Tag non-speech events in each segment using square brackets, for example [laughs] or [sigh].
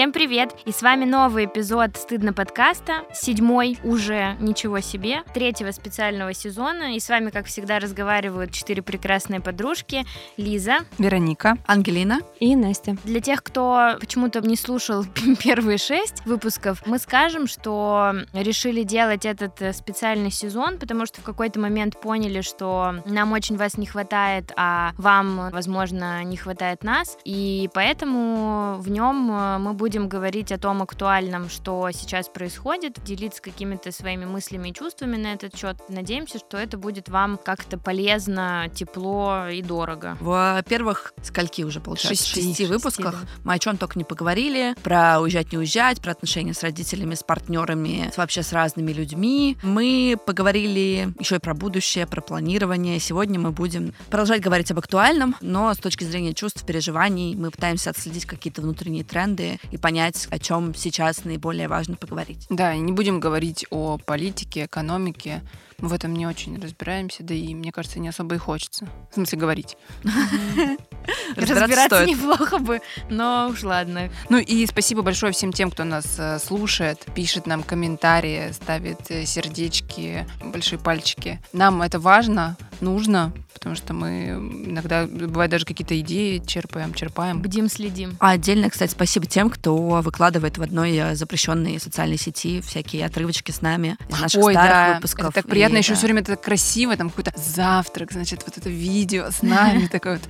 Всем привет! И с вами новый эпизод «Стыдно подкаста», седьмой уже, ничего себе, третьего специального сезона. И с вами, как всегда, разговаривают четыре прекрасные подружки. Лиза. Вероника. Ангелина. И Настя. Для тех, кто почему-то не слушал [laughs] первые шесть выпусков, мы скажем, что решили делать этот э, специальный сезон, потому что в какой-то момент поняли, что нам очень вас не хватает, а вам, возможно, не хватает нас. И поэтому в нем э, мы будем говорить о том актуальном, что сейчас происходит, делиться какими-то своими мыслями и чувствами на этот счет. Надеемся, что это будет вам как-то полезно, тепло и дорого. В первых скольки уже получается? Шести. Шести выпусках Шести, мы о чем только не поговорили. Про уезжать, не уезжать, про отношения с родителями, с партнерами, с- вообще с разными людьми. Мы поговорили еще и про будущее, про планирование. Сегодня мы будем продолжать говорить об актуальном, но с точки зрения чувств, переживаний мы пытаемся отследить какие-то внутренние тренды и понять, о чем сейчас наиболее важно поговорить. Да, и не будем говорить о политике, экономике. Мы в этом не очень разбираемся, да и, мне кажется, не особо и хочется. В смысле, говорить. [laughs] Разбираться неплохо бы, но уж ладно. Ну и спасибо большое всем тем, кто нас э, слушает, пишет нам комментарии, ставит э, сердечки, большие пальчики. Нам это важно, нужно, потому что мы иногда, бывает, даже какие-то идеи черпаем, черпаем. Бдим, следим. А отдельно, кстати, спасибо тем, кто выкладывает в одной э, запрещенной социальной сети всякие отрывочки с нами из наших Ой, старых да, выпусков. это так приятно, И, еще да. все время это так красиво, там какой-то завтрак, значит, вот это видео с нами, [laughs] такое вот,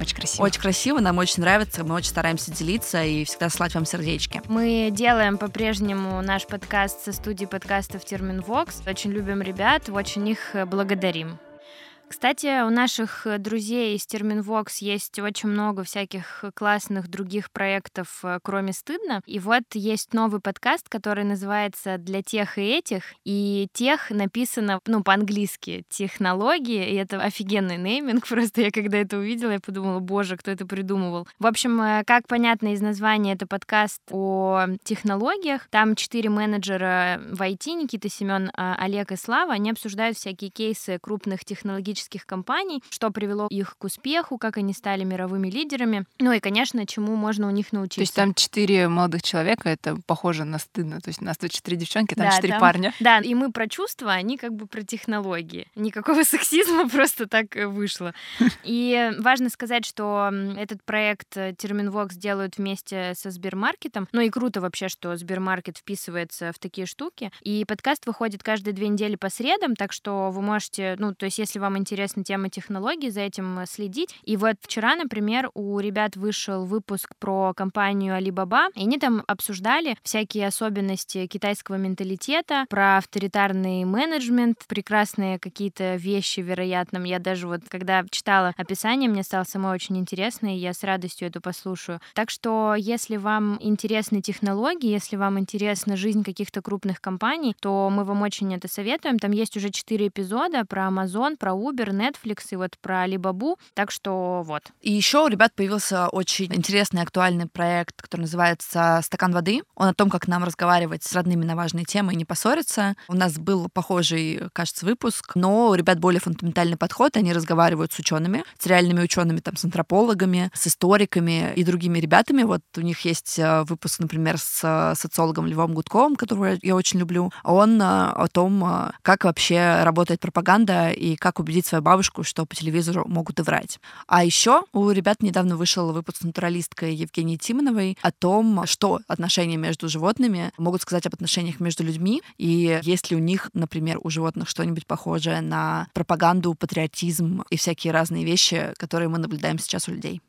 очень красиво. Очень красиво, нам очень нравится, мы очень стараемся делиться и всегда слать вам сердечки. Мы делаем по-прежнему наш подкаст со студии подкастов Терминвокс. Очень любим ребят, очень их э, благодарим. Кстати, у наших э, друзей из Терминвокс есть очень много всяких классных других проектов, э, кроме «Стыдно». И вот есть новый подкаст, который называется «Для тех и этих». И «тех» написано, ну, по-английски «технологии», и это офигенный нейминг. [laughs] Просто я когда это увидела, я подумала, боже, кто это придумывал. В общем, э, как понятно из названия, это подкаст о технологиях. Там четыре менеджера в IT, Никита, Семен, Олег и Слава. Они обсуждают всякие кейсы крупных технологических компаний, что привело их к успеху, как они стали мировыми лидерами. Ну и, конечно, чему можно у них научиться. То есть там четыре молодых человека, это похоже на стыдно. То есть у нас тут четыре девчонки, там Да, четыре там- парня. [laughs] Да, и мы про чувства, они как бы про технологии. Никакого [laughs] сексизма, просто так э, вышло. [laughs] И важно сказать, что этот проект э, Терминвокс делают вместе со Сбермаркетом. Ну и круто вообще, что Сбермаркет вписывается в такие штуки. И подкаст выходит каждые две недели по средам, так что вы можете, ну, то есть если вам интересна тема технологий, за этим э, следить. И вот вчера, например, у ребят вышел выпуск про компанию Alibaba, и они там обсуждали всякие особенности китайского менталитета, про авторитарный менеджмент, прекрасные какие-то вещи, вероятно. Я даже вот, когда читала описание, мне стало самой очень интересно, и я с радостью это послушаю. Так что, если вам интересны технологии, если вам интересна жизнь каких-то крупных компаний, то мы вам очень это советуем. Там есть уже четыре эпизода про Amazon, про Uber, Netflix и вот про Alibaba. Так что вот. И еще у ребят появился очень интересный актуальный проект, который называется «Стакан воды». Он о том, как нам разговаривать с родными на важные темы и не поссориться. У нас был похожий, кажется, выпуск, но у ребят более фундаментальный подход. Они разговаривают с учеными, с реальными учеными, там, с антропологами, с историками и другими ребятами. Вот у них есть э, выпуск, например, с э, социологом Львом Гудковым, которого я очень люблю. Он э, о том, как вообще работает пропаганда и как убедить свою бабушку, что по телевизору могут и врать. А еще у ребят недавно вышел выпуск с натуралисткой Евгенией Тимоновой о том, что отношения между животными могут сказать об отношениях между людьми, и есть ли у них, например, у животных что-нибудь похожее на пропаганду, патриотизм и всякие разные вещи, которые мы наблюдаем сейчас у людей.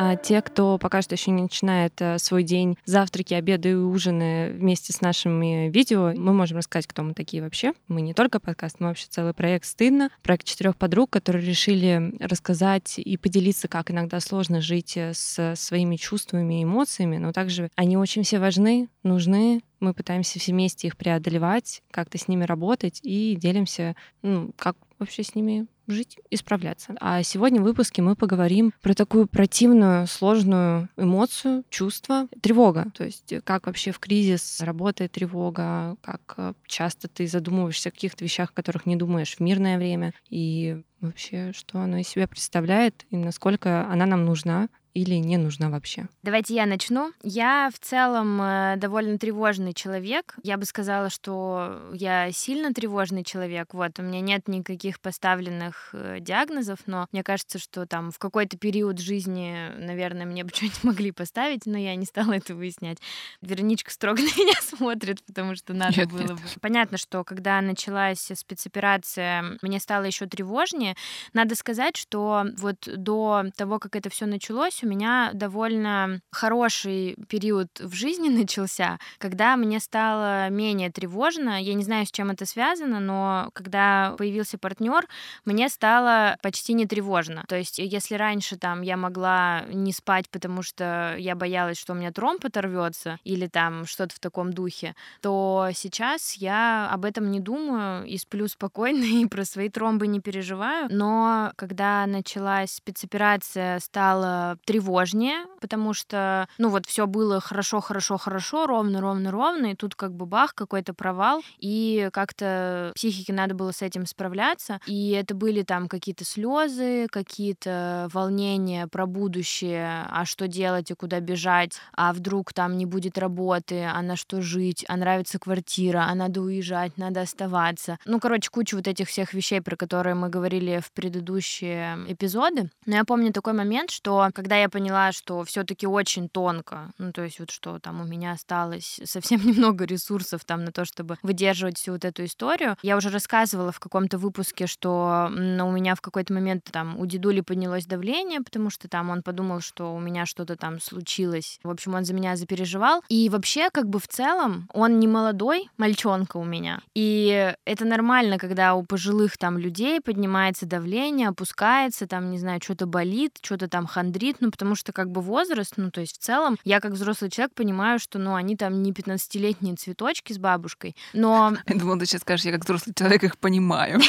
А те, кто пока что еще не начинает э, свой день завтраки, обеды и ужины вместе с нашими видео, мы можем рассказать, кто мы такие вообще. Мы не только подкаст, мы вообще целый проект «Стыдно», проект четырех подруг, которые решили рассказать и поделиться, как иногда сложно жить э, с своими чувствами и эмоциями, но также они очень все важны, нужны, мы пытаемся все вместе их преодолевать, как-то с ними работать и делимся, ну, как вообще с ними жить и справляться. А сегодня в выпуске мы поговорим про такую противную, сложную эмоцию, чувство, тревога. То есть э, как вообще в кризис работает тревога, как э, часто ты задумываешься о каких-то вещах, о которых не думаешь в мирное время, и вообще, что она из себя представляет, и насколько она нам нужна, или не нужна вообще? Давайте я начну. Я в целом э, довольно тревожный человек. Я бы сказала, что я сильно тревожный человек. Вот, у меня нет никаких поставленных э, диагнозов, но мне кажется, что там в какой-то период жизни, наверное, мне бы [laughs] что-нибудь могли поставить, но я не стала это выяснять. Вероничка строго [laughs] на меня смотрит, потому что надо нет, было нет. бы. Понятно, что когда началась спецоперация, мне стало еще тревожнее. Надо сказать, что вот до того, как это все началось, у меня довольно хороший период в жизни [laughs] начался, когда мне стало менее тревожно. Я не знаю, с чем это связано, но когда появился партнер, мне стало почти не тревожно. То есть, если раньше там я могла не спать, потому что я боялась, что у меня тромб оторвется, или там что-то в таком духе, то сейчас я об этом не думаю и сплю [laughs] спокойно и про свои тромбы не переживаю. Но когда началась спецоперация, стало тревожнее, потому что, ну вот, все было хорошо, хорошо, хорошо, ровно, ровно, ровно, и тут как бы бах, какой-то провал, и как-то психике надо было с этим справляться, и это были там какие-то слезы, какие-то волнения про будущее, а что делать и куда бежать, а вдруг там не будет работы, а на что жить, а нравится квартира, а надо уезжать, надо оставаться. Ну, короче, куча вот этих всех вещей, про которые мы говорили в предыдущие эпизоды. Но я помню такой момент, что когда я поняла, что все-таки очень тонко, ну, то есть вот что там у меня осталось [laughs] совсем немного ресурсов там на то, чтобы выдерживать всю вот эту историю. Я уже рассказывала в каком-то выпуске, что ну, у меня в какой-то момент там у дедули поднялось давление, потому что там он подумал, что у меня что-то там случилось. В общем, он за меня запереживал. И вообще, как бы в целом, он не молодой мальчонка у меня. И это нормально, когда у пожилых там людей поднимается давление, опускается, там, не знаю, что-то болит, что-то там хандрит, ну, потому что как бы возраст, ну, то есть в целом я как взрослый человек понимаю, что, ну, они там не 15-летние цветочки с бабушкой, но... Я думала, ты сейчас скажешь, я как взрослый человек их понимаю. [laughs]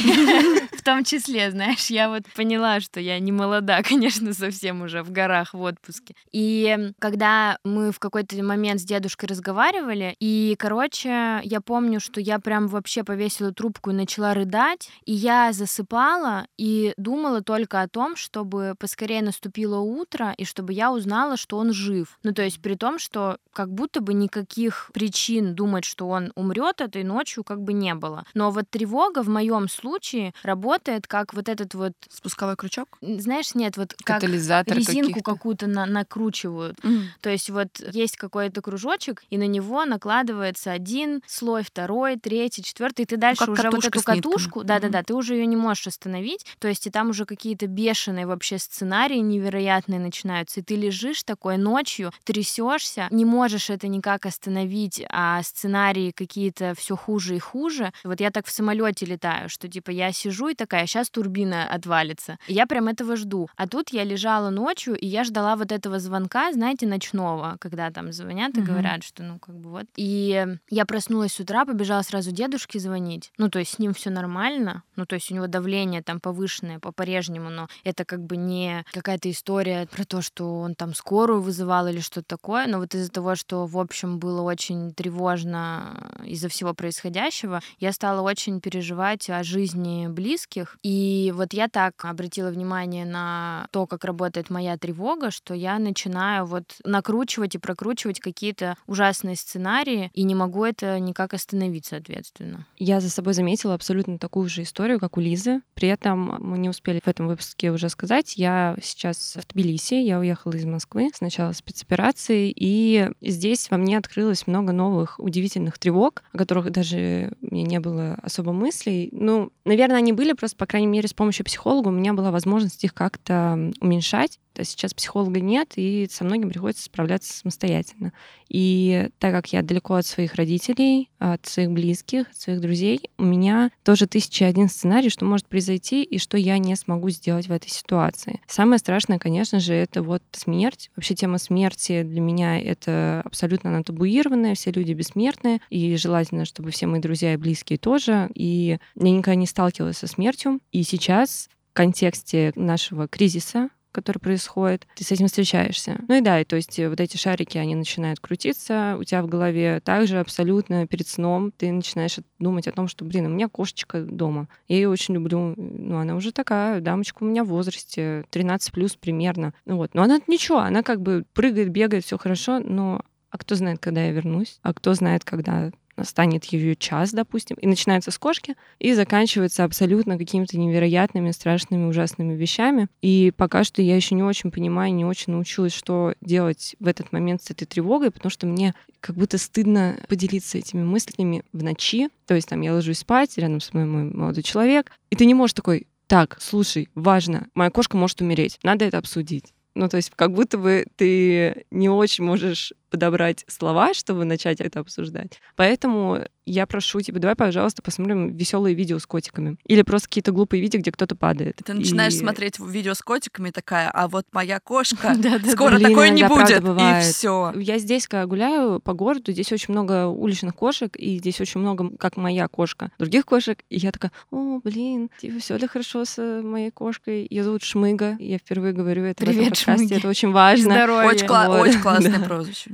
[laughs] В том числе, знаешь, я вот поняла, что я не молода, [laughs] конечно, совсем уже в горах в отпуске. И когда мы в какой-то момент с дедушкой разговаривали, и, короче, я помню, что я прям вообще повесила трубку и начала рыдать, и я засыпала и думала только о том, чтобы поскорее наступило утро, и чтобы я узнала, что он жив. Ну, то есть при том, что как будто бы никаких причин думать, что он умрет этой ночью, как бы не было. Но вот тревога в моем случае работает как вот этот вот... Спусковой крючок? Знаешь, нет, вот как Катализатор резинку какую-то на накручивают. Mm. То есть вот есть какой-то кружочек, и на него накладывается один слой, второй, третий, четвертый, и ты дальше ну, уже вот эту катушку, да-да-да, ты уже ее не можешь остановить. То есть и там уже какие-то бешеные вообще сценарии невероятные начинаются, и ты лежишь такой ночью, трясешься, не можешь это никак остановить, а сценарии какие-то все хуже и хуже. Вот я так в самолете летаю, что типа я сижу и такая, сейчас турбина отвалится. И я прям этого жду. А тут я лежала ночью, и я ждала вот этого звонка, знаете, ночного, когда там звонят и mm-hmm. говорят, что ну как бы вот. И я проснулась с утра, побежала сразу дедушке звонить. Ну то есть с ним все нормально, ну то есть у него давление там повышенное по-прежнему, но это как бы не какая-то история про то, что он там скорую вызывал или что-то такое, но вот из-за того, что в общем было очень тревожно из-за всего происходящего, я стала очень переживать о жизни близких. И вот я так обратила внимание на то, как работает моя тревога, что я начинаю вот накручивать и прокручивать какие-то ужасные сценарии, и не могу это никак остановить, соответственно. Я за собой заметила абсолютно такую же историю, как у Лизы. При этом мы не успели в этом выпуске уже сказать. Я сейчас в Тбилиси, я уехала из Москвы с начала спецоперации, и здесь во мне открылось много новых удивительных тревог, о которых даже мне не было особо мыслей. Ну, наверное, они были, просто, по крайней мере, с помощью психолога у меня была возможность их как-то уменьшать. Есть сейчас психолога нет, и со многим приходится справляться самостоятельно. И так как я далеко от своих родителей, от своих близких, от своих друзей, у меня тоже тысяча один сценарий, что может произойти и что я не смогу сделать в этой ситуации. Самое страшное, конечно же, это вот смерть. Вообще тема смерти для меня это абсолютно она табуированная, все люди бессмертные, и желательно, чтобы все мои друзья и близкие тоже. И я никогда не сталкивалась со смертью. И сейчас в контексте нашего кризиса который происходит, ты с этим встречаешься. Ну и да, и то есть э, вот эти шарики, они начинают крутиться у тебя в голове. Также абсолютно перед сном ты начинаешь думать о том, что, блин, у меня кошечка дома. Я ее очень люблю. Ну, она уже такая, дамочка у меня в возрасте, 13 плюс примерно. Ну вот. Но она ничего, она как бы прыгает, бегает, все хорошо, но а кто знает, когда я вернусь, а кто знает, когда настанет ее час, допустим, и начинается с кошки, и заканчивается абсолютно какими-то невероятными, страшными, ужасными вещами. И пока что я еще не очень понимаю, не очень научилась, что делать в этот момент с этой тревогой, потому что мне как будто стыдно поделиться этими мыслями в ночи. То есть там я ложусь спать, рядом со мной мой молодой человек, и ты не можешь такой, так, слушай, важно, моя кошка может умереть, надо это обсудить. Ну, то есть как будто бы ты не очень можешь подобрать слова, чтобы начать это обсуждать. Поэтому я прошу тебя, давай, пожалуйста, посмотрим веселые видео с котиками. Или просто какие-то глупые видео, где кто-то падает. Ты начинаешь и... смотреть видео с котиками, такая, а вот моя кошка, [laughs] скоро такой не будет, и все. Я здесь, когда гуляю по городу, здесь очень много уличных кошек, и здесь очень много, как моя кошка, других кошек, и я такая, о, блин, типа, все ли хорошо с моей кошкой? Ее зовут Шмыга, я впервые говорю это в этом подкасте, это очень важно. Очень, [laughs] классное прозвище.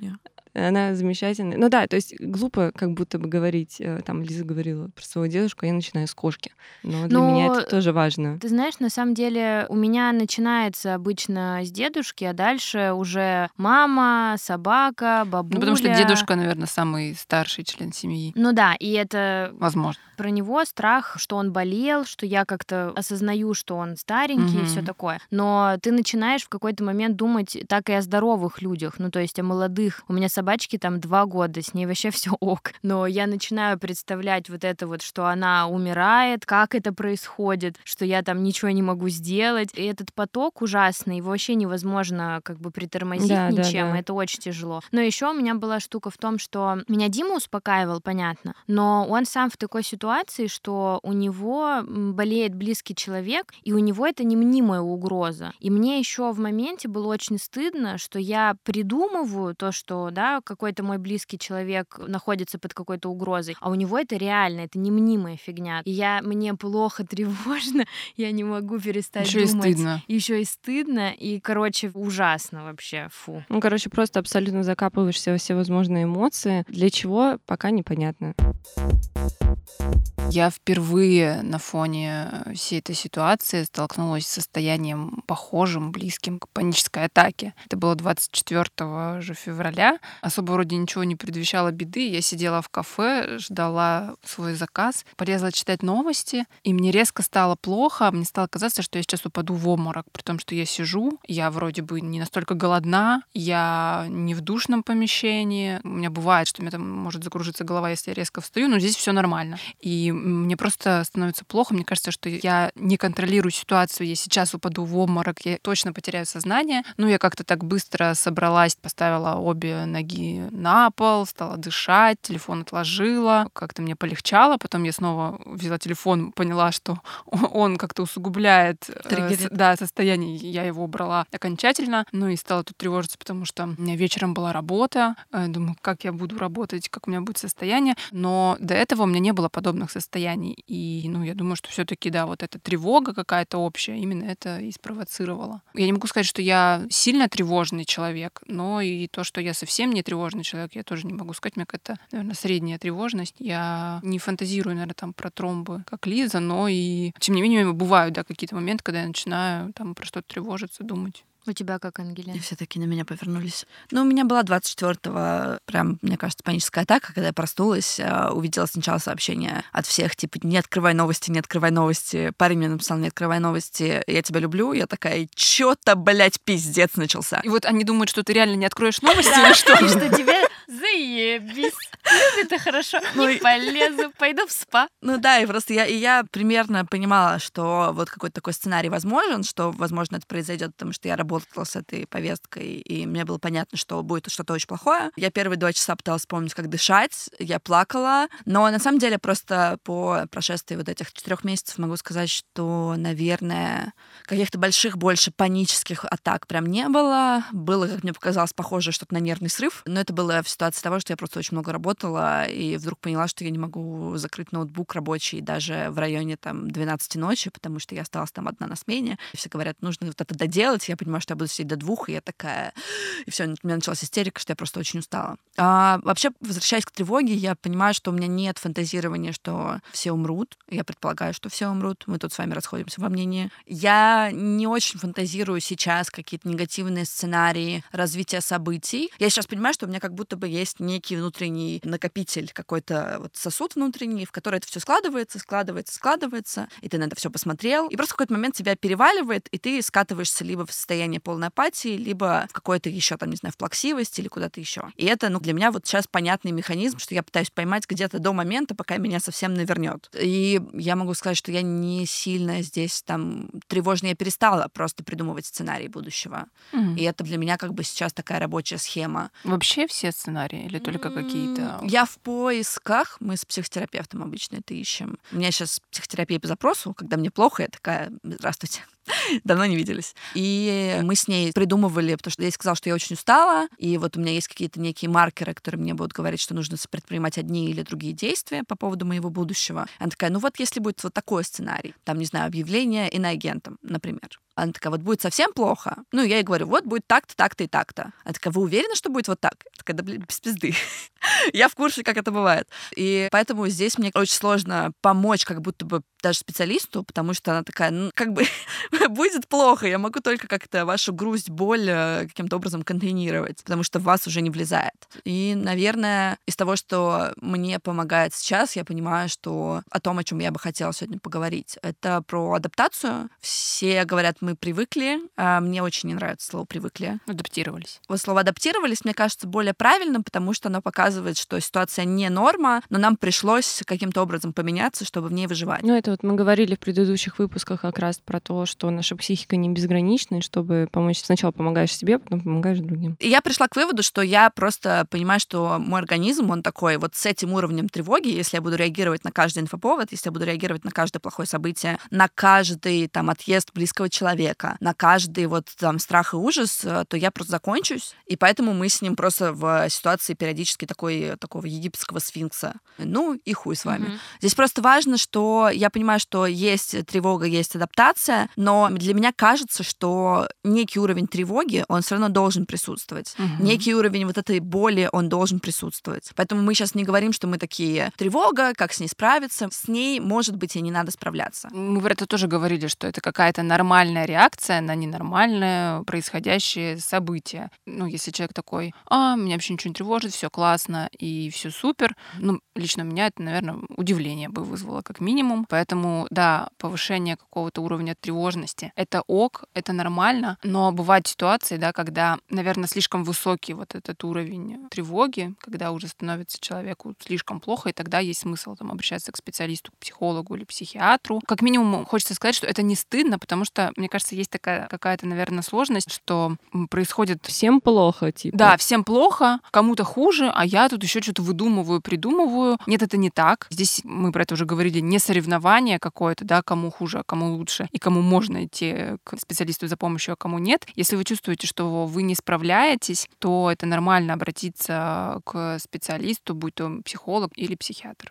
Она замечательная. Ну да, то есть глупо как будто бы говорить, э, там Лиза говорила про своего дедушку, а я начинаю с кошки. Но для Но, меня это тоже важно. Ты знаешь, на самом деле у меня начинается обычно с дедушки, а дальше уже мама, собака, бабуля. Ну потому что дедушка, наверное, самый старший член семьи. Ну да, и это... Возможно. Про него страх, что он болел, что я как-то осознаю, что он старенький угу. и все такое. Но ты начинаешь в какой-то момент думать так и о здоровых людях, ну то есть о молодых. У меня собака собачке там два года, с ней вообще [laughs] все ок. Но я начинаю представлять вот это вот, что она умирает, как это происходит, что я там ничего не могу сделать. И этот поток ужасный, его вообще невозможно как бы притормозить да, ничем, да, да. это очень тяжело. Но еще у меня была штука в том, что меня Дима успокаивал, понятно, но он сам в такой ситуации, что у него болеет близкий человек, и у него это не мнимая угроза. И мне еще в моменте было очень стыдно, что я придумываю то, что, да, какой-то мой близкий человек находится под какой-то угрозой, а у него это реально, это не мнимая фигня. И я, мне плохо, тревожно, [laughs] я не могу перестать Еще думать. И стыдно. Еще и стыдно, и, короче, ужасно вообще, фу. Ну, короче, просто абсолютно закапываешься во все возможные эмоции. Для чего, пока непонятно. Я впервые на фоне всей этой ситуации столкнулась с состоянием похожим, близким к панической атаке. Это было 24 же февраля. Особо вроде ничего не предвещало беды. Я сидела в кафе, ждала свой заказ, полезла читать новости, и мне резко стало плохо. Мне стало казаться, что я сейчас упаду в обморок, при том, что я сижу, я вроде бы не настолько голодна, я не в душном помещении. У меня бывает, что у меня там может закружиться голова, если я резко встаю, но здесь все нормально. И мне просто становится плохо. Мне кажется, что я не контролирую ситуацию. Я сейчас упаду в обморок, я точно потеряю сознание. Ну, я как-то так быстро собралась, поставила обе ноги на пол, стала дышать, телефон отложила. Как-то мне полегчало. Потом я снова взяла телефон, поняла, что [laughs] он как-то усугубляет э, да, состояние. Я его убрала окончательно. Ну и стала тут тревожиться, потому что у меня вечером была работа. Э, думаю, как я буду работать, как у меня будет состояние. Но до этого у меня не было подобных состояний. И, ну, я думаю, что все-таки, да, вот эта тревога какая-то общая именно это и спровоцировала. Я не могу сказать, что я сильно тревожный человек, но и то, что я совсем не тревожный человек, я тоже не могу сказать. У меня какая-то, наверное, средняя тревожность. Я не фантазирую, наверное, там про тромбы, как Лиза, но и, тем не менее, бывают, да, какие-то моменты, когда я начинаю там про что-то тревожиться, думать. У тебя как, Ангелина? И все таки на меня повернулись. Ну, у меня была 24-го, прям, мне кажется, паническая атака, когда я проснулась, а, увидела сначала сообщение от всех, типа, не открывай новости, не открывай новости. Парень мне написал, не открывай новости, я тебя люблю. Я такая, чё-то, блядь, пиздец начался. И вот они думают, что ты реально не откроешь новости или что? [laughs] И что тебе заебись. [laughs] Это хорошо. Ну, не полезу, пойду в спа. Ну да, и просто я, и я примерно понимала, что вот какой-то такой сценарий возможен, что, возможно, это произойдет, потому что я работаю работала с этой повесткой, и мне было понятно, что будет что-то очень плохое. Я первые два часа пыталась вспомнить, как дышать, я плакала, но на самом деле просто по прошествии вот этих четырех месяцев могу сказать, что, наверное, каких-то больших больше панических атак прям не было. Было, как мне показалось, похоже что-то на нервный срыв, но это было в ситуации того, что я просто очень много работала, и вдруг поняла, что я не могу закрыть ноутбук рабочий даже в районе там 12 ночи, потому что я осталась там одна на смене. Все говорят, нужно вот это доделать. Я понимаю, что я буду сидеть до двух, и я такая... И все, у меня началась истерика, что я просто очень устала. А вообще, возвращаясь к тревоге, я понимаю, что у меня нет фантазирования, что все умрут. Я предполагаю, что все умрут. Мы тут с вами расходимся во мнении. Я не очень фантазирую сейчас какие-то негативные сценарии развития событий. Я сейчас понимаю, что у меня как будто бы есть некий внутренний накопитель, какой-то вот сосуд внутренний, в который это все складывается, складывается, складывается, и ты на это все посмотрел, и просто в какой-то момент тебя переваливает, и ты скатываешься либо в состояние полной апатии, либо в какой-то еще там, не знаю, в плаксивости или куда-то еще. И это, ну, для меня вот сейчас понятный механизм, что я пытаюсь поймать где-то до момента, пока меня совсем навернет. И я могу сказать, что я не сильно здесь там тревожно, я перестала просто придумывать сценарий будущего. Mm-hmm. И это для меня как бы сейчас такая рабочая схема. Вообще все сценарии или только какие-то? Я в поисках, мы с психотерапевтом обычно это ищем. У меня сейчас психотерапия по запросу, когда мне плохо, я такая, здравствуйте, [laughs] давно не виделись. И мы с ней придумывали, потому что я ей сказала, что я очень устала, и вот у меня есть какие-то некие маркеры, которые мне будут говорить, что нужно предпринимать одни или другие действия по поводу моего будущего. Она такая, ну вот если будет вот такой сценарий, там, не знаю, объявление иноагентом, например, она такая, вот будет совсем плохо. Ну, я ей говорю, вот будет так-то, так-то и так-то. Она такая, вы уверены, что будет вот так? Я такая, да, блин, без пизды. [laughs] я в курсе, как это бывает. И поэтому здесь мне очень сложно помочь как будто бы даже специалисту, потому что она такая, ну, как бы [laughs] будет плохо, я могу только как-то вашу грусть, боль э, каким-то образом контейнировать, потому что в вас уже не влезает. И, наверное, из того, что мне помогает сейчас, я понимаю, что о том, о чем я бы хотела сегодня поговорить, это про адаптацию. Все говорят, мы привыкли. А мне очень не нравится слово «привыкли». Адаптировались. Вот слово «адаптировались» мне кажется более правильным, потому что оно показывает, что ситуация не норма, но нам пришлось каким-то образом поменяться, чтобы в ней выживать. Ну, это вот мы говорили в предыдущих выпусках как раз про то, что наша психика не безгранична, и чтобы помочь, сначала помогаешь себе, потом помогаешь другим. И я пришла к выводу, что я просто понимаю, что мой организм, он такой вот с этим уровнем тревоги, если я буду реагировать на каждый инфоповод, если я буду реагировать на каждое плохое событие, на каждый там отъезд близкого человека, на каждый вот там страх и ужас, э, то я просто закончусь. И поэтому мы с ним просто в ситуации периодически такой, такого египетского сфинкса. Ну и хуй с вами. Mm-hmm. Здесь просто важно, что я понимаю, что есть тревога, есть адаптация, но для меня кажется, что некий уровень тревоги, он все равно должен присутствовать. Угу. Некий уровень вот этой боли, он должен присутствовать. Поэтому мы сейчас не говорим, что мы такие тревога, как с ней справиться. С ней, может быть, и не надо справляться. Мы про это тоже говорили, что это какая-то нормальная реакция на ненормальное происходящее событие. Ну, если человек такой, а, меня вообще ничего не тревожит, все классно и все супер. Ну, лично меня это, наверное, удивление бы вызвало как минимум. Поэтому, да, повышение какого-то уровня тревожности — это ок, это нормально, но бывают ситуации, да, когда, наверное, слишком высокий вот этот уровень тревоги, когда уже становится человеку слишком плохо, и тогда есть смысл там обращаться к специалисту, к психологу или психиатру. Как минимум, хочется сказать, что это не стыдно, потому что, мне кажется, есть такая какая-то, наверное, сложность, что происходит... Всем плохо, типа. Да, всем плохо, кому-то хуже, а я тут еще что-то выдумываю, придумываю. Нет, это не так. Здесь мы про это уже говорили, не соревнование, соревнование какое-то, да, кому хуже, а кому лучше, и кому можно идти к специалисту за помощью, а кому нет. Если вы чувствуете, что вы не справляетесь, то это нормально обратиться к специалисту, будь то психолог или психиатр.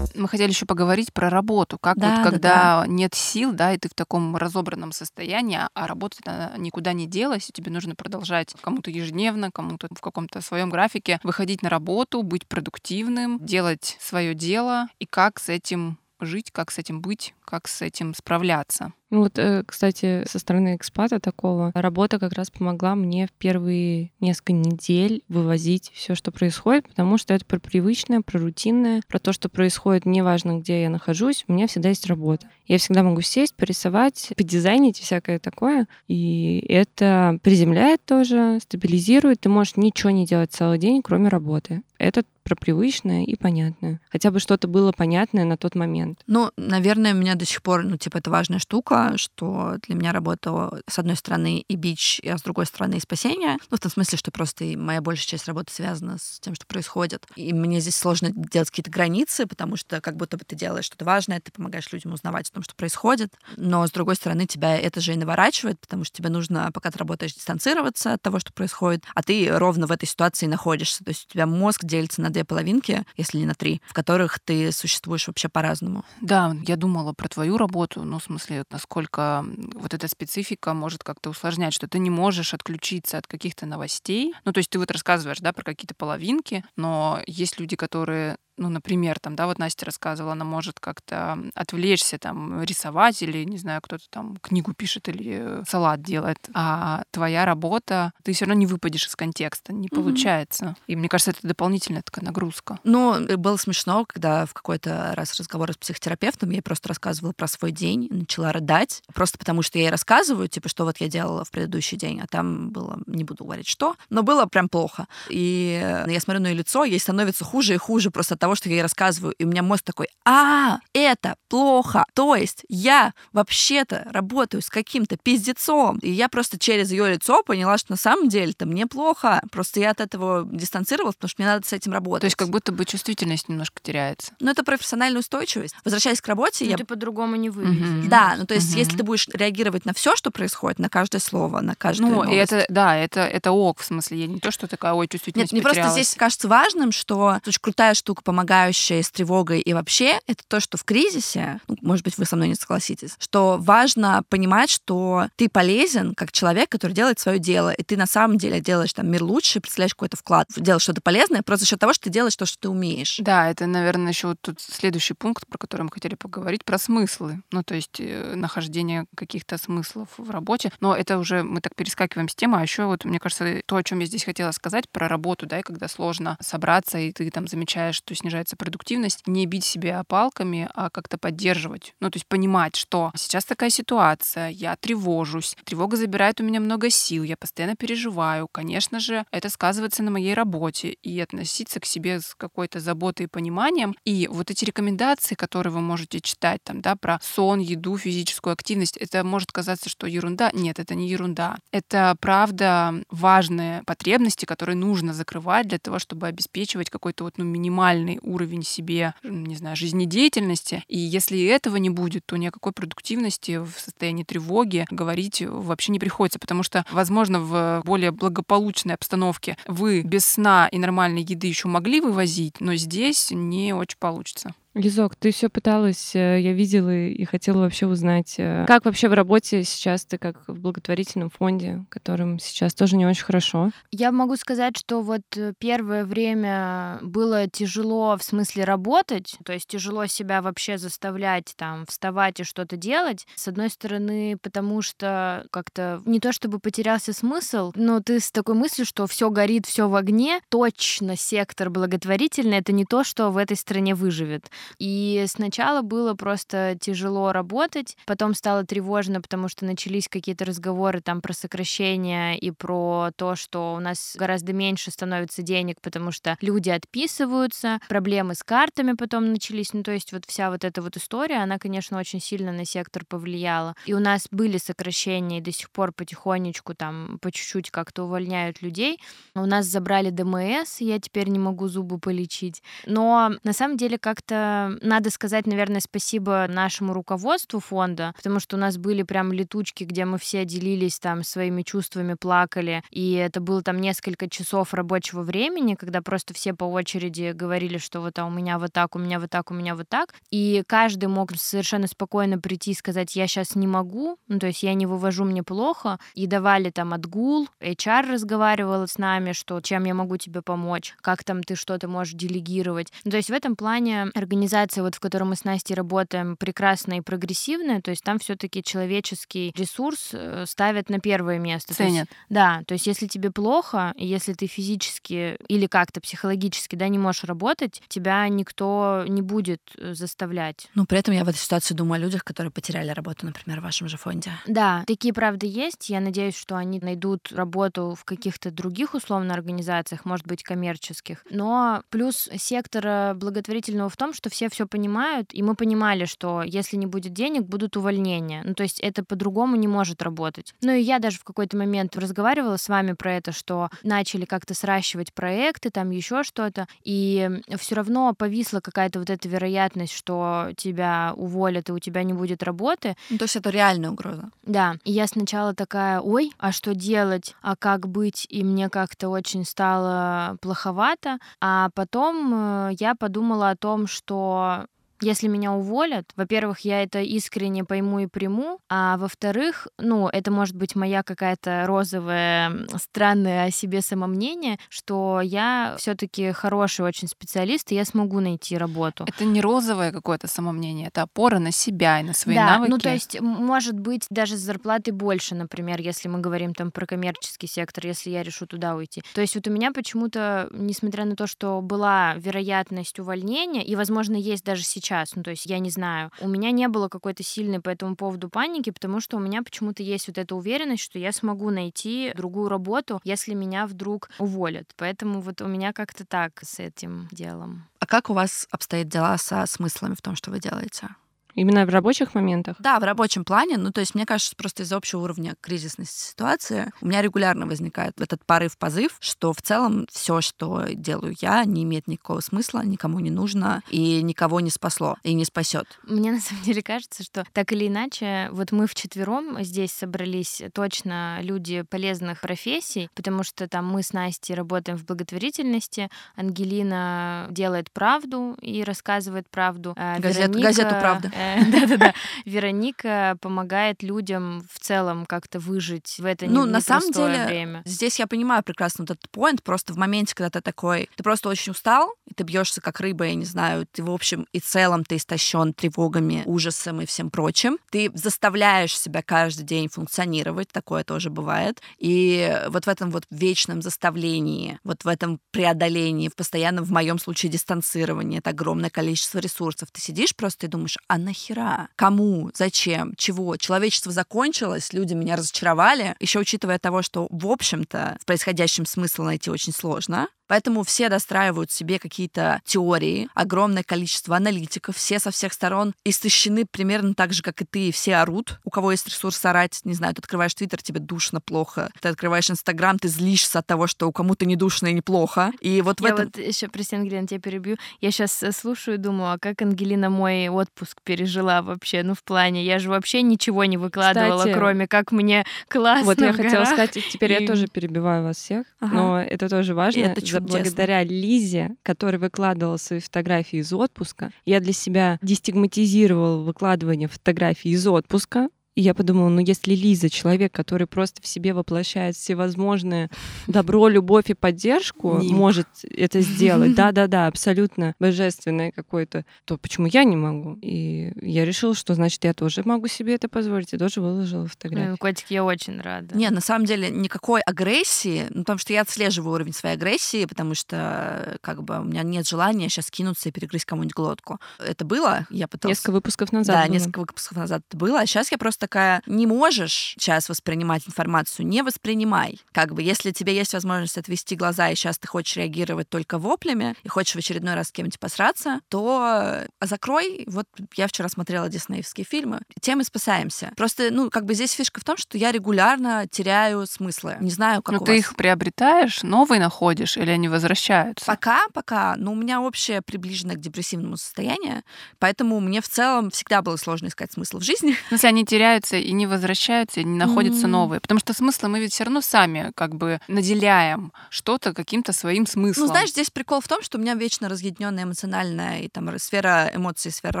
Мы хотели еще поговорить про работу. Как да, вот когда да. нет сил, да, и ты в таком разобранном состоянии, а работа никуда не делась, и тебе нужно продолжать кому-то ежедневно, кому-то в каком-то своем графике выходить на работу, быть продуктивным, делать свое дело, и как с этим жить, как с этим быть, как с этим справляться. Ну вот, э, кстати, со стороны экспата такого, работа как раз помогла мне в первые несколько недель вывозить все, что происходит, потому что это про привычное, про рутинное, про то, что происходит, неважно, где я нахожусь, у меня всегда есть работа. Я всегда могу сесть, порисовать, подизайнить всякое такое, и это приземляет тоже, стабилизирует. Ты можешь ничего не делать целый день, кроме работы. Это про привычное и понятное. Хотя бы что-то было понятное на тот момент. Ну, наверное, у меня до сих пор, ну, типа, это важная штука, что для меня работа, с одной стороны, и бич, а с другой стороны, и спасение. Ну, в том смысле, что просто моя большая часть работы связана с тем, что происходит. И мне здесь сложно делать какие-то границы, потому что как будто бы ты делаешь что-то важное, ты помогаешь людям узнавать о том, что происходит. Но, с другой стороны, тебя это же и наворачивает, потому что тебе нужно, пока ты работаешь, дистанцироваться от того, что происходит, а ты ровно в этой ситуации находишься. То есть у тебя мозг делится на две половинки, если не на три, в которых ты существуешь вообще по-разному. Да, я думала про твою работу, ну, в смысле, насколько вот эта специфика может как-то усложнять, что ты не можешь отключиться от каких-то новостей. Ну, то есть ты вот рассказываешь, да, про какие-то половинки, но есть люди, которые ну, например, там, да, вот Настя рассказывала, она может как-то отвлечься, там, рисовать или, не знаю, кто-то там книгу пишет или салат делает, а твоя работа, ты все равно не выпадешь из контекста, не получается. Mm-hmm. И мне кажется, это дополнительная такая нагрузка. Ну, э, было смешно, когда в какой-то раз разговор с психотерапевтом я просто рассказывала про свой день, начала рыдать, просто потому что я ей рассказываю, типа, что вот я делала в предыдущий день, а там было, не буду говорить что, но было прям плохо. И я смотрю на ее лицо, ей становится хуже и хуже просто от того, что я ей рассказываю, и у меня мозг такой, а, это плохо. То есть я вообще-то работаю с каким-то пиздецом. И я просто через ее лицо поняла, что на самом деле-то мне плохо. Просто я от этого дистанцировалась, потому что мне надо с этим работать. То есть как будто бы чувствительность немножко теряется. Ну, это профессиональная устойчивость. Возвращаясь к работе, ну, я... ты по-другому не выглядишь. Mm-hmm. Да, ну то есть mm-hmm. если ты будешь реагировать на все, что происходит, на каждое слово, на каждую Ну, новость. и это, да, это, это ок, в смысле, я не то, что такая, ой, чувствительность Нет, мне просто здесь кажется важным, что очень крутая штука, помогающая с тревогой и вообще, это то, что в кризисе, ну, может быть, вы со мной не согласитесь, что важно понимать, что ты полезен как человек, который делает свое дело, и ты на самом деле делаешь там мир лучше, представляешь какой-то вклад, делаешь что-то полезное просто за счет того, что ты делаешь то, что ты умеешь. Да, это, наверное, еще вот тут следующий пункт, про который мы хотели поговорить, про смыслы. Ну, то есть э, нахождение каких-то смыслов в работе. Но это уже мы так перескакиваем с темы. А еще вот, мне кажется, то, о чем я здесь хотела сказать, про работу, да, и когда сложно собраться, и ты там замечаешь, что снижается продуктивность, не бить себя палками, а как-то поддерживать. Ну, то есть понимать, что сейчас такая ситуация, я тревожусь, тревога забирает у меня много сил, я постоянно переживаю. Конечно же, это сказывается на моей работе. И относиться к себе с какой-то заботой и пониманием. И вот эти рекомендации, которые вы можете читать, там, да, про сон, еду, физическую активность, это может казаться, что ерунда. Нет, это не ерунда. Это, правда, важные потребности, которые нужно закрывать для того, чтобы обеспечивать какой-то вот, ну, минимальный уровень себе, не знаю, жизнедеятельности. И если этого не будет, то ни о какой продуктивности в состоянии тревоги говорить вообще не приходится, потому что, возможно, в более благополучной обстановке вы без сна и нормальной еды еще могли вывозить, но здесь не очень получится. Лизок, ты все пыталась, э, я видела и хотела вообще узнать, э, как вообще в работе сейчас ты как в благотворительном фонде, которым сейчас тоже не очень хорошо? Я могу сказать, что вот э, первое время было тяжело в смысле работать, то есть тяжело себя вообще заставлять там вставать и что-то делать. С одной стороны, потому что как-то не то чтобы потерялся смысл, но ты с такой мыслью, что все горит, все в огне, точно сектор благотворительный это не то, что в этой стране выживет. И сначала было просто тяжело работать, потом стало тревожно, потому что начались какие-то разговоры там про сокращение и про то, что у нас гораздо меньше становится денег, потому что люди отписываются, проблемы с картами потом начались. Ну, то есть вот вся вот эта вот история, она, конечно, очень сильно на сектор повлияла. И у нас были сокращения, и до сих пор потихонечку там по чуть-чуть как-то увольняют людей. У нас забрали ДМС, я теперь не могу зубы полечить. Но на самом деле как-то надо сказать, наверное, спасибо нашему руководству фонда, потому что у нас были прям летучки, где мы все делились там своими чувствами, плакали, и это было там несколько часов рабочего времени, когда просто все по очереди говорили, что вот а у меня вот так, у меня вот так, у меня вот так, и каждый мог совершенно спокойно прийти и сказать, я сейчас не могу, ну то есть я не вывожу, мне плохо, и давали там отгул, HR разговаривала с нами, что чем я могу тебе помочь, как там ты что-то можешь делегировать. Ну, то есть в этом плане организация организация, вот в которой мы с Настей работаем, прекрасная и прогрессивная, то есть там все таки человеческий ресурс э, ставят на первое место. Ценят. То есть, да, то есть если тебе плохо, если ты физически или как-то психологически да, не можешь работать, тебя никто не будет э, заставлять. Но при этом я в этой ситуации думаю о людях, которые потеряли работу, например, в вашем же фонде. Да, такие правда есть. Я надеюсь, что они найдут работу в каких-то других условно организациях, может быть, коммерческих. Но плюс сектора благотворительного в том, что все все понимают, и мы понимали, что если не будет денег, будут увольнения. Ну, то есть это по-другому не может работать. Ну и я даже в какой-то момент разговаривала с вами про это, что начали как-то сращивать проекты, там еще что-то, и все равно повисла какая-то вот эта вероятность, что тебя уволят и у тебя не будет работы. Ну, то есть это реальная угроза. Да. И я сначала такая, ой, а что делать, а как быть? И мне как-то очень стало плоховато. А потом э, я подумала о том, что så если меня уволят, во-первых, я это искренне пойму и приму, а во-вторых, ну, это может быть моя какая-то розовая, странное о себе самомнение, что я все таки хороший очень специалист, и я смогу найти работу. Это не розовое какое-то самомнение, это опора на себя и на свои да, навыки. ну то есть может быть даже с зарплатой больше, например, если мы говорим там про коммерческий сектор, если я решу туда уйти. То есть вот у меня почему-то, несмотря на то, что была вероятность увольнения, и, возможно, есть даже сейчас сейчас. Ну, то есть я не знаю. У меня не было какой-то сильной по этому поводу паники, потому что у меня почему-то есть вот эта уверенность, что я смогу найти другую работу, если меня вдруг уволят. Поэтому вот у меня как-то так с этим делом. А как у вас обстоят дела со смыслами в том, что вы делаете? Именно в рабочих моментах? Да, в рабочем плане. Ну, то есть, мне кажется, просто из-за общего уровня кризисности ситуации у меня регулярно возникает этот порыв-позыв, что в целом все, что делаю я, не имеет никакого смысла, никому не нужно и никого не спасло и не спасет. Мне на самом деле кажется, что так или иначе, вот мы вчетвером здесь собрались точно люди полезных профессий, потому что там мы с Настей работаем в благотворительности, Ангелина делает правду и рассказывает правду. А газету, газету «Правда». [laughs] Да-да-да. [laughs] Вероника помогает людям в целом как-то выжить в это Ну, на самом деле, время. здесь я понимаю прекрасно вот этот поинт, просто в моменте, когда ты такой, ты просто очень устал, и ты бьешься как рыба, я не знаю, ты в общем и целом ты истощен тревогами, ужасом и всем прочим. Ты заставляешь себя каждый день функционировать, такое тоже бывает. И вот в этом вот вечном заставлении, вот в этом преодолении, в постоянном, в моем случае, дистанцировании, это огромное количество ресурсов. Ты сидишь просто и думаешь, а нахера? Кому? Зачем? Чего? Человечество закончилось, люди меня разочаровали. Еще учитывая того, что, в общем-то, в происходящем смысл найти очень сложно. Поэтому все достраивают себе какие-то теории, огромное количество аналитиков, все со всех сторон истощены примерно так же, как и ты, все орут. У кого есть ресурс орать, не знаю, ты открываешь Твиттер, тебе душно, плохо. Ты открываешь Инстаграм, ты злишься от того, что у кому-то не душно и неплохо. И вот в я этом... вот еще, прости, Ангелина, тебя перебью. Я сейчас э, слушаю и думаю, а как Ангелина мой отпуск пережила вообще? Ну, в плане, я же вообще ничего не выкладывала, Кстати, кроме как мне классно Вот я в хотела сказать, теперь И- я тоже перебиваю вас всех, Ага. но это тоже важно. это За- чудесно. Благодаря Лизе, которая выкладывала свои фотографии из отпуска, я для себя дестигматизировала выкладывание фотографий из отпуска. И я подумала, ну если Лиза, человек, который просто в себе воплощает всевозможные [laughs] добро, любовь и поддержку, Нимб. может это сделать, [laughs] да-да-да, абсолютно божественное какое-то, то почему я не могу? И я решила, что значит я тоже могу себе это позволить, и тоже выложила фотографии. Ну, котик, я очень рада. Нет, на самом деле никакой агрессии, ну, потому что я отслеживаю уровень своей агрессии, потому что как бы у меня нет желания сейчас кинуться и перегрызть кому-нибудь глотку. Это было, я пыталась... Несколько выпусков назад. Да, было. несколько выпусков назад это было, а сейчас я просто такая, не можешь сейчас воспринимать информацию, не воспринимай. Как бы, если тебе есть возможность отвести глаза, и сейчас ты хочешь реагировать только воплями, и хочешь в очередной раз с кем-нибудь посраться, то закрой. Вот я вчера смотрела диснеевские фильмы, тем и спасаемся. Просто, ну, как бы здесь фишка в том, что я регулярно теряю смыслы. Не знаю, как Ну у ты вас. их приобретаешь, новые находишь, или они возвращаются? Пока, пока, но у меня общее приближено к депрессивному состоянию, поэтому мне в целом всегда было сложно искать смысл в жизни. В смысле, они теряются теряются и не возвращаются, и не находятся mm-hmm. новые. Потому что смысла мы ведь все равно сами как бы наделяем что-то каким-то своим смыслом. Ну, знаешь, здесь прикол в том, что у меня вечно разъединенная эмоциональная и там сфера эмоций, сфера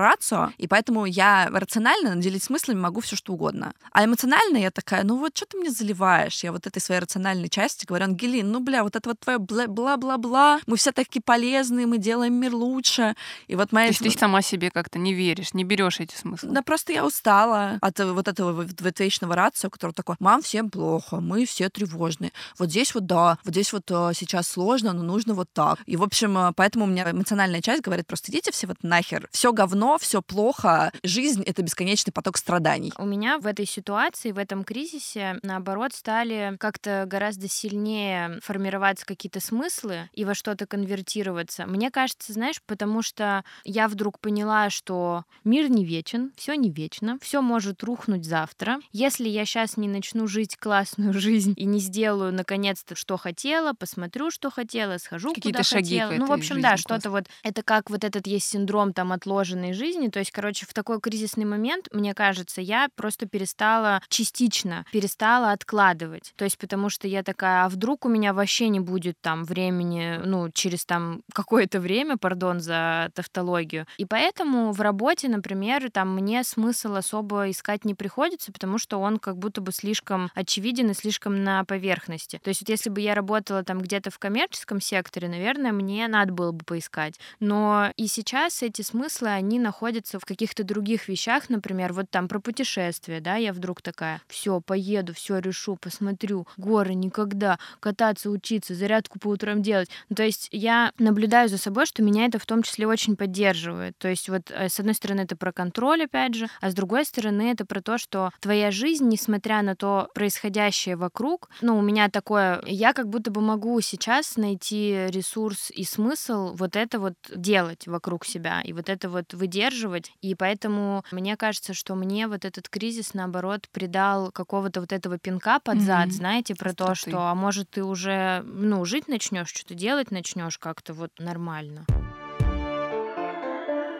рацио, и поэтому я рационально наделить смыслами могу все что угодно. А эмоционально я такая, ну вот что ты мне заливаешь? Я вот этой своей рациональной части говорю, Ангелин, ну бля, вот это вот твое бла-бла-бла, мы все такие полезные, мы делаем мир лучше. И вот моя... То есть ты сама себе как-то не веришь, не берешь эти смыслы? Да просто я устала от вот этого вечного рацио, который такой, мам, всем плохо, мы все тревожные. Вот здесь вот да, вот здесь вот э, сейчас сложно, но нужно вот так. И, в общем, э, поэтому у меня эмоциональная часть говорит просто идите все вот нахер. Все говно, все плохо. Жизнь — это бесконечный поток страданий. У меня в этой ситуации, в этом кризисе, наоборот, стали как-то гораздо сильнее формироваться какие-то смыслы и во что-то конвертироваться. Мне кажется, знаешь, потому что я вдруг поняла, что мир не вечен, все не вечно, все может рухнуть завтра. Если я сейчас не начну жить классную [laughs] жизнь и не сделаю наконец-то, что хотела, посмотрю, что хотела, схожу куда шаги хотела. Ну, в общем, да, что-то вот это как вот этот есть синдром там отложенной жизни. То есть, короче, в такой кризисный момент, мне кажется, я просто перестала частично, перестала откладывать. То есть, потому что я такая, а вдруг у меня вообще не будет там времени, ну, через там какое-то время, пардон за тавтологию. И поэтому в работе, например, там мне смысл особо искать не приходится, потому что он как будто бы слишком очевиден и слишком на поверхности. То есть вот если бы я работала там где-то в коммерческом секторе, наверное, мне надо было бы поискать. Но и сейчас эти смыслы, они находятся в каких-то других вещах, например, вот там про путешествия, да, я вдруг такая, все, поеду, все решу, посмотрю, горы никогда, кататься, учиться, зарядку по утрам делать. Ну, то есть я наблюдаю за собой, что меня это в том числе очень поддерживает. То есть вот э, с одной стороны это про контроль, опять же, а с другой стороны это про то, что твоя жизнь, несмотря на то происходящее вокруг, ну, у меня такое, я как будто бы могу сейчас найти ресурс и смысл вот это вот делать вокруг себя и вот это вот выдерживать. И поэтому мне кажется, что мне вот этот кризис, наоборот, придал какого-то вот этого пинка под зад, mm-hmm. знаете, про Остроты. то, что, а может, ты уже, ну, жить начнешь, что-то делать начнешь как-то вот нормально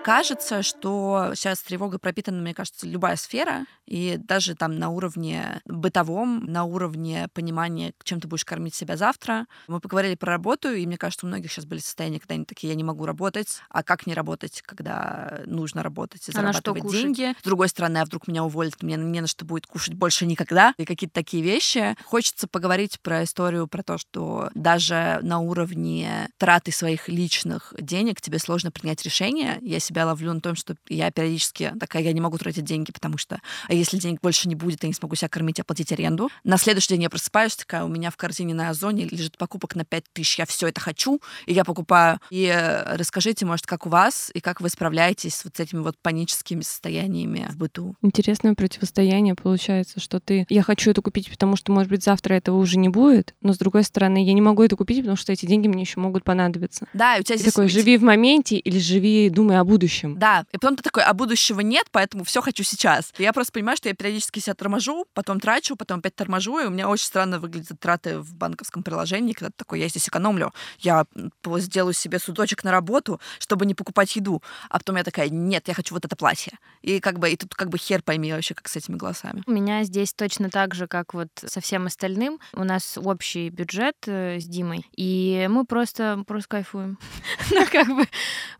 кажется, что сейчас тревога пропитана, мне кажется, любая сфера, и даже там на уровне бытовом, на уровне понимания, чем ты будешь кормить себя завтра. Мы поговорили про работу, и мне кажется, у многих сейчас были состояния, когда они такие, я не могу работать, а как не работать, когда нужно работать и а зарабатывать а деньги. С другой стороны, а вдруг меня уволят, мне не на что будет кушать больше никогда, и какие-то такие вещи. Хочется поговорить про историю, про то, что даже на уровне траты своих личных денег тебе сложно принять решение. Я себя себя ловлю на том, что я периодически такая, я не могу тратить деньги, потому что а если денег больше не будет, я не смогу себя кормить и оплатить аренду. На следующий день я просыпаюсь, такая, у меня в корзине на Озоне лежит покупок на 5 тысяч, я все это хочу, и я покупаю. И э, расскажите, может, как у вас, и как вы справляетесь с вот этими вот паническими состояниями в быту? Интересное противостояние получается, что ты, я хочу это купить, потому что, может быть, завтра этого уже не будет, но с другой стороны, я не могу это купить, потому что эти деньги мне еще могут понадобиться. Да, и у тебя здесь... такой, живи в моменте или живи, думай о будущем будущем. Да, и потом ты такой, а будущего нет, поэтому все хочу сейчас. И я просто понимаю, что я периодически себя торможу, потом трачу, потом опять торможу, и у меня очень странно выглядят траты в банковском приложении, когда ты такой, я здесь экономлю, я сделаю себе судочек на работу, чтобы не покупать еду. А потом я такая, нет, я хочу вот это платье. И как бы, и тут как бы хер пойми вообще, как с этими голосами. У меня здесь точно так же, как вот со всем остальным. У нас общий бюджет э, с Димой, и мы просто, просто кайфуем. [laughs] Ну, как бы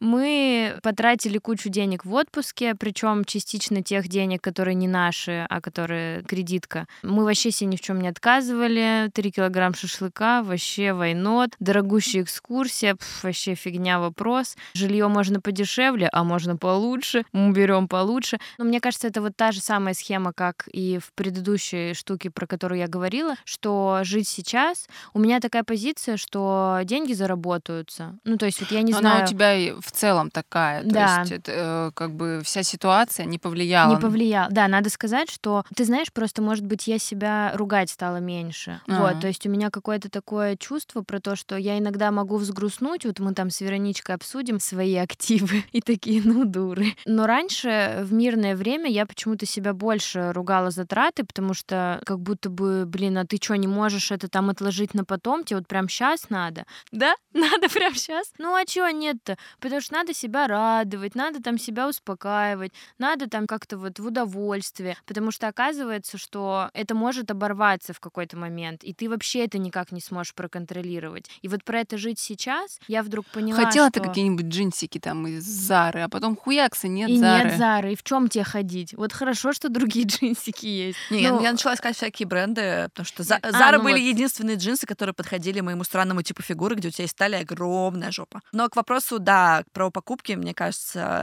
мы потратили потратили кучу денег в отпуске, причем частично тех денег, которые не наши, а которые кредитка. Мы вообще себе ни в чем не отказывали. Три килограмм шашлыка, вообще войнот, дорогущая экскурсия, пф, вообще фигня вопрос. Жилье можно подешевле, а можно получше. Мы берем получше. Но мне кажется, это вот та же самая схема, как и в предыдущей штуке, про которую я говорила, что жить сейчас. У меня такая позиция, что деньги заработаются. Ну, то есть вот я не Но знаю... Она у тебя в целом такая. Да, да. есть это, как бы вся ситуация не повлияла. Не повлияла. Да, надо сказать, что ты знаешь, просто может быть я себя ругать стала меньше. А-а-а. Вот, то есть у меня какое-то такое чувство про то, что я иногда могу взгрустнуть. Вот мы там с Вероничкой обсудим свои активы [laughs] и такие, ну дуры. Но раньше в мирное время я почему-то себя больше ругала за траты, потому что как будто бы, блин, а ты что, не можешь это там отложить на потом? Тебе вот прям сейчас надо? [laughs] Да? Надо прям сейчас? Ну а чего нет-то? Потому что надо себя радовать радовать, надо там себя успокаивать, надо там как-то вот в удовольствие, потому что оказывается, что это может оборваться в какой-то момент, и ты вообще это никак не сможешь проконтролировать. И вот про это жить сейчас, я вдруг поняла, Хотела что... ты какие-нибудь джинсики там из Зары, а потом хуякса нет и Зары. нет Зары, и в чем тебе ходить? Вот хорошо, что другие [laughs] джинсики есть. Не, я- Ну, я начала искать всякие бренды, потому что За- А, Зара ну были вот. единственные джинсы, которые подходили моему странному типу фигуры, где у тебя есть талия огромная жопа. Но к вопросу, да, про покупки, мне кажется,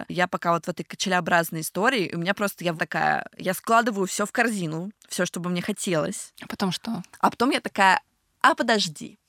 я пока вот в этой качелеобразной истории, у меня просто я такая, я складываю все в корзину, все, что бы мне хотелось, А потом что? а потом я такая, а подожди.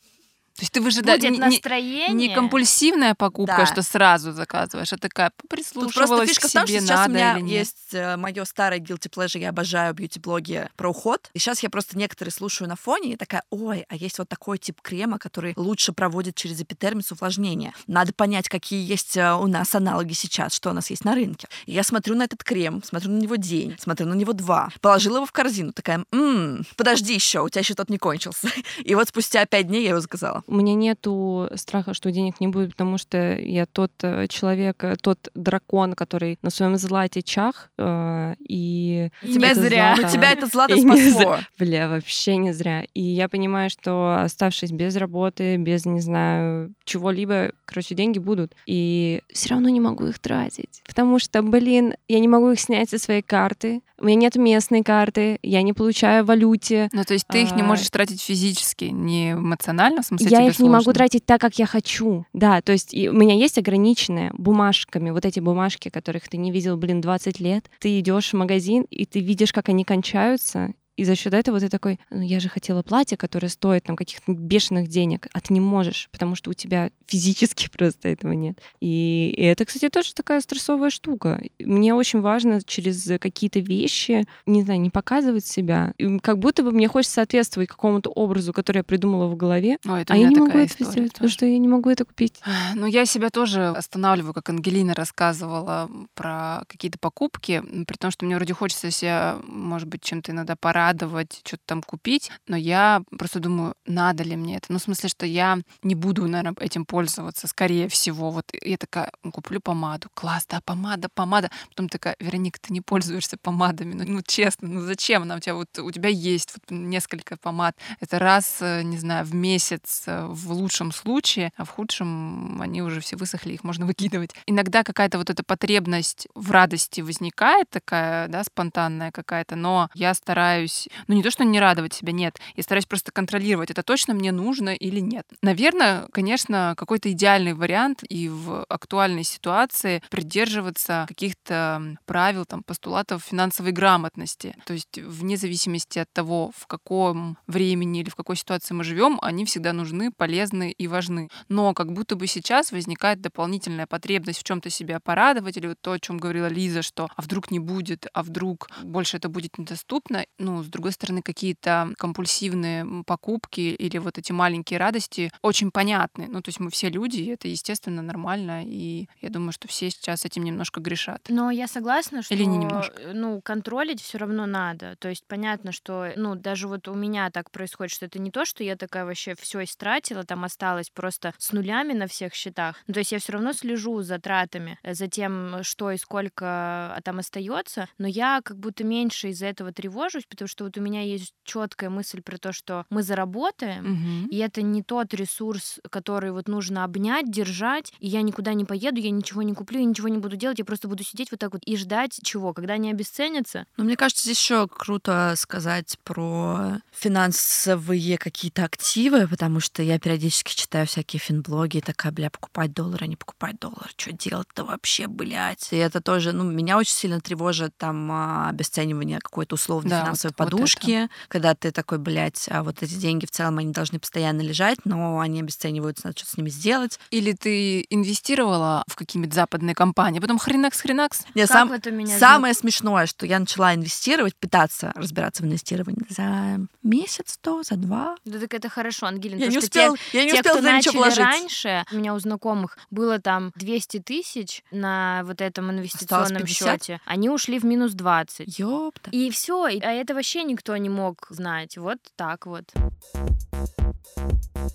То есть ты выжидаешь... будет не- не- настроение. Не компульсивная покупка, Да. что сразу заказываешь, а такая Тут просто прислушивалась фишка к в том, себе, что сейчас у надо меня или нет. есть мое старое guilty pleasure, я обожаю бьюти-блоги про уход. И сейчас я просто некоторые слушаю на фоне и такая, ой, а есть вот такой тип крема, который лучше проводит через эпидермис увлажнение. Надо понять, какие есть э, у нас аналоги сейчас, что у нас есть на рынке. И я смотрю на этот крем, смотрю на него день, смотрю на него два. Положила его в корзину, такая, «М, подожди еще, у тебя еще тот не кончился. [laughs] И вот спустя пять дней я его заказала. У меня нету страха, что денег не будет, потому что я тот э, человек, э, тот дракон, который на своем злате чах, э, и это зря. Но злато- тебя это [laughs] злато спасло. Бля, вообще не зря. И я понимаю, что оставшись без работы, без, не знаю, чего-либо, короче, деньги будут. И все равно не могу их тратить. Потому что, блин, я не могу их снять со своей карты. У меня нет местной карты, я не получаю в валюте. Ну, то есть ты их не А, можешь тратить физически, не эмоционально, в смысле я тебе их не могу сложно? тратить так, как я хочу. Да, то есть и у меня есть ограниченное бумажками, вот эти бумажки, которых ты не видел, блин, 20 лет. Ты идешь в магазин, и ты видишь, как они кончаются, и за счет этого ты такой, ну я же хотела платье, которое стоит там каких-то бешеных денег, а ты не можешь, потому что у тебя [laughs] физически просто этого нет. И, и это, кстати, тоже такая стрессовая штука. Мне очень важно через какие-то вещи, не знаю, не показывать себя. И как будто бы мне хочется соответствовать какому-то образу, который я придумала в голове, Ой, это а я не могу это сделать, потому тоже. что я не могу это купить. [sighs] Ну, я себя тоже останавливаю, как Ангелина рассказывала про какие-то покупки, при том, что мне вроде хочется себя, может быть, чем-то иногда порадовать, что-то там купить, но я просто думаю, надо ли мне это? Ну, в смысле, что я не буду, наверное, этим пользоваться, скорее всего. Вот я такая, «Ну, куплю помаду. Класс, да, помада, помада. Потом такая, Вероника, ты не пользуешься помадами. Ну, ну, честно, ну зачем она у тебя? Вот у тебя есть вот несколько помад. Это раз, э, не знаю, в месяц э, в лучшем случае, а в худшем они уже все высохли, их можно выкидывать. Иногда какая-то вот эта потребность в радости возникает такая, да, спонтанная какая-то, но я стараюсь, ну не то, что не радовать себя, нет, я стараюсь просто контролировать, это точно мне нужно или нет. Наверное, конечно, какой-то идеальный вариант и в актуальной ситуации придерживаться каких-то правил, там, постулатов финансовой грамотности. То есть вне зависимости от того, в каком времени или в какой ситуации мы живем, они всегда нужны, полезны и важны. Но как будто бы сейчас возникает дополнительная потребность в чем-то себя порадовать, или вот то, о чем говорила Лиза, что а вдруг не будет, а вдруг больше это будет недоступно. Ну, с другой стороны, какие-то компульсивные покупки или вот эти маленькие радости очень понятны. Ну, то есть мы все люди, и это, естественно, нормально, и я думаю, что все сейчас этим немножко грешат. Но я согласна, что Или не немножко? э, ну контролить все равно надо. То есть понятно, что ну даже вот у меня так происходит, что это не то, что я такая вообще все истратила, там осталось просто с нулями на всех счетах. Ну, то есть я все равно слежу за тратами, э, за тем, что и сколько а, там остается, но я как будто меньше из-за этого тревожусь, потому что вот у меня есть четкая мысль про то, что мы заработаем, Мгм. и это не тот ресурс, который вот нужно обнять, держать, и я никуда не поеду, я ничего не куплю, я ничего не буду делать, я просто буду сидеть вот так вот и ждать чего, когда они обесценятся. Но мне кажется, здесь еще круто сказать про финансовые какие-то активы, потому что я периодически читаю всякие финблоги и такая, бля, покупать доллар, а не покупать доллар. Что делать-то вообще, блядь? И это тоже, ну, меня очень сильно тревожит там а, обесценивание какой-то условной Да, финансовой вот- подушки, когда ты такой, блядь, а вот эти деньги в целом, они должны постоянно лежать, но они обесцениваются, надо что-то с ними сделать. Или ты инвестировала в какие-нибудь западные компании, потом хренакс-хренакс, Не, Как сам, вот меня Самое смешное, что я начала инвестировать, пытаться разбираться в инвестировании за месяц, то, за два. Да так это хорошо, Ангелина. Я потому не что успела, те, я не те, кто туда ничего начали вложить. раньше, у меня у знакомых было там 200 тысяч на вот этом инвестиционном 50? счете, они ушли в минус 20. Ёпта. И все, а это вообще вообще никто не мог знать. Вот так вот.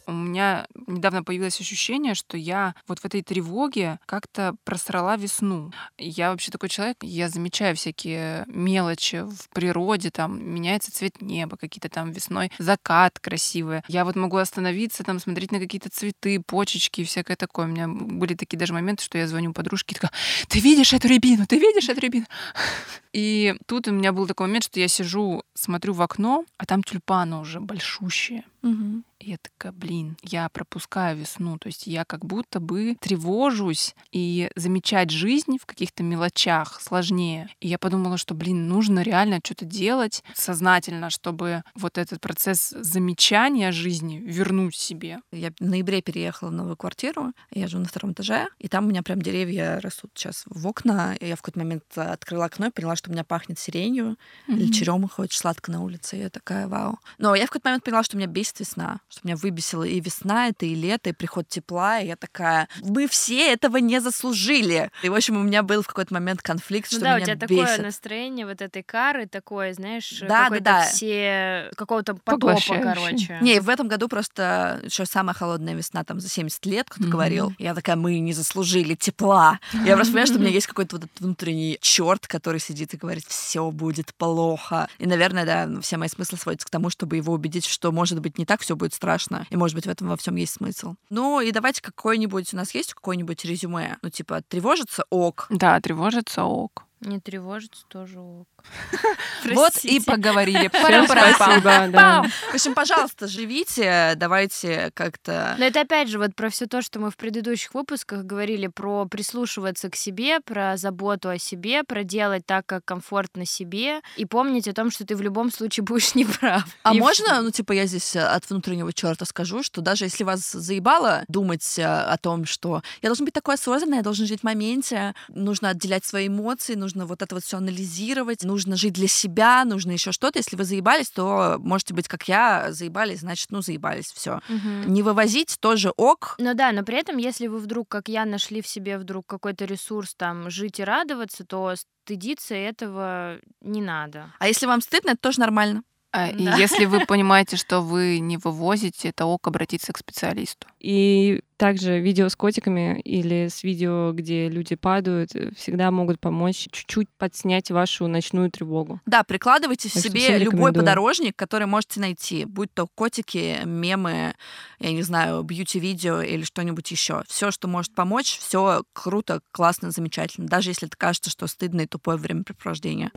У меня недавно появилось ощущение, что я вот в этой тревоге как-то просрала весну. Я вообще такой человек, я замечаю всякие мелочи в природе, там меняется цвет неба, какие-то там весной закат красивый. Я вот могу остановиться, там смотреть на какие-то цветы, почечки и всякое такое. У меня были такие даже моменты, что я звоню подружке такая, ты видишь эту рябину, ты видишь эту рябину? [laughs] И тут у меня был такой момент, что я сижу, смотрю в окно, а там тюльпаны уже большущие. Мгм. И я такая, блин, я пропускаю весну. То есть я как будто бы тревожусь, и замечать жизнь в каких-то мелочах сложнее. И я подумала, что, блин, нужно реально что-то делать сознательно, чтобы вот этот процесс замечания жизни вернуть себе. Я в ноябре переехала в новую квартиру, я живу на втором этаже, и там у меня прям деревья растут сейчас в окна. И я в какой-то момент э, открыла окно и поняла, что у меня пахнет сиренью или Мгм. черемуха очень сладко на улице. И я такая, вау. Но я в какой-то момент поняла, что меня бесит весна, что меня выбесила и весна, это и лето, и приход тепла. И я такая, мы все этого не заслужили. И, в общем, у меня был в какой-то момент конфликт, Ну что да, у меня тебя такое бесит. настроение вот этой кары, такое, знаешь, Да, какой-то да, да. все какого-то потопа, короче. Не, в этом году просто еще самая холодная весна там за 70 лет, кто-то Мгм. говорил. Я такая, мы не заслужили тепла. Я просто понимаю, что у меня есть какой-то вот этот внутренний черт, который сидит и говорит, все будет плохо. И, наверное, да, все мои смыслы сводятся к тому, чтобы его убедить, что, может быть, не так все будет страшно. И, может быть, в этом во всем есть смысл. Ну, и давайте какой-нибудь, у нас есть какое-нибудь резюме? Ну, типа, тревожится ок. Да, тревожится ок. Не тревожиться тоже ок. Вот и поговорили. [laughs] Спасибо. В общем, пожалуйста, живите, давайте как-то... Но это опять же вот про все то, что мы в предыдущих выпусках говорили про прислушиваться к себе, про заботу о себе, про делать так, как комфортно себе, и помнить о том, что ты в любом случае будешь [laughs] неправ. А можно, ну, типа, я здесь э, от внутреннего черта скажу, что даже если вас заебало думать э, о том, что я должен быть такой осознанный, я должен жить в моменте, нужно отделять свои эмоции, нужно вот это вот все анализировать, нужно жить для себя, нужно еще что-то. Если вы заебались, то можете быть как я, заебались, значит, ну, заебались, все. Мгм. Не вывозить тоже ок. Ну да, но при этом, если вы вдруг, как я, нашли в себе вдруг какой-то ресурс там жить и радоваться, то стыдиться этого не надо. А если вам стыдно, это тоже нормально. А, И Да. если вы [laughs] понимаете, что вы не вывозите, это ок обратиться к специалисту. И также видео с котиками или с видео, где люди падают, э, всегда могут помочь чуть-чуть подснять вашу ночную тревогу. Да, прикладывайте в Так что себе любой подорожник, который можете найти, будь то котики, мемы, я не знаю, бьюти-видео или что-нибудь еще. Все, что может помочь, все круто, классно, замечательно. Даже если это кажется, что стыдно и тупое времяпрепровождение.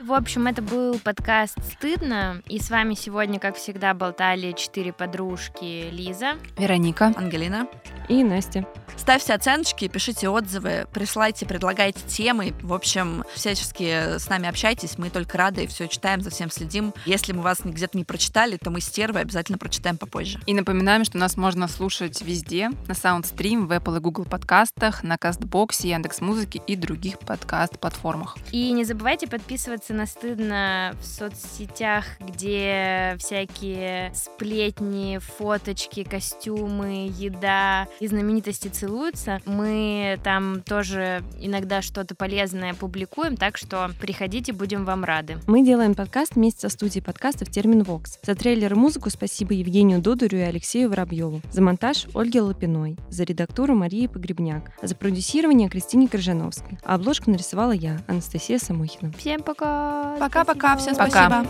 В общем, это был подкаст «Стыдно», и с вами сегодня, как всегда, болтали четыре подружки Лиза. Вероника. Ангелина. И Настя. Ставьте оценочки, пишите отзывы, присылайте, предлагайте темы. В общем, всячески с нами общайтесь. Мы только рады, все читаем, за всем следим. Если мы вас где-то не прочитали, то мы стервы обязательно прочитаем попозже. И напоминаем, что нас можно слушать везде, на SoundStream, в Apple и Google подкастах, на Кастбоксе, Яндекс.Музыке и других подкаст-платформах. И не забывайте подписываться на «Стыдно» в соцсетях, где всякие сплетни, фоточки, костюмы, еда и знаменитости целуются. Мы там тоже иногда что-то полезное публикуем, так что приходите, будем вам рады. Мы делаем подкаст вместе со студией подкастов Термин Вокс. За трейлер и музыку спасибо Евгению Додурю и Алексею Воробьеву. За монтаж Ольге Лапиной. За редактуру Марии Погребняк. За продюсирование Кристине Крыжановской. А обложку нарисовала я, Анастасия Самохина. Всем пока! Пока-пока, всем Спасибо. Пока.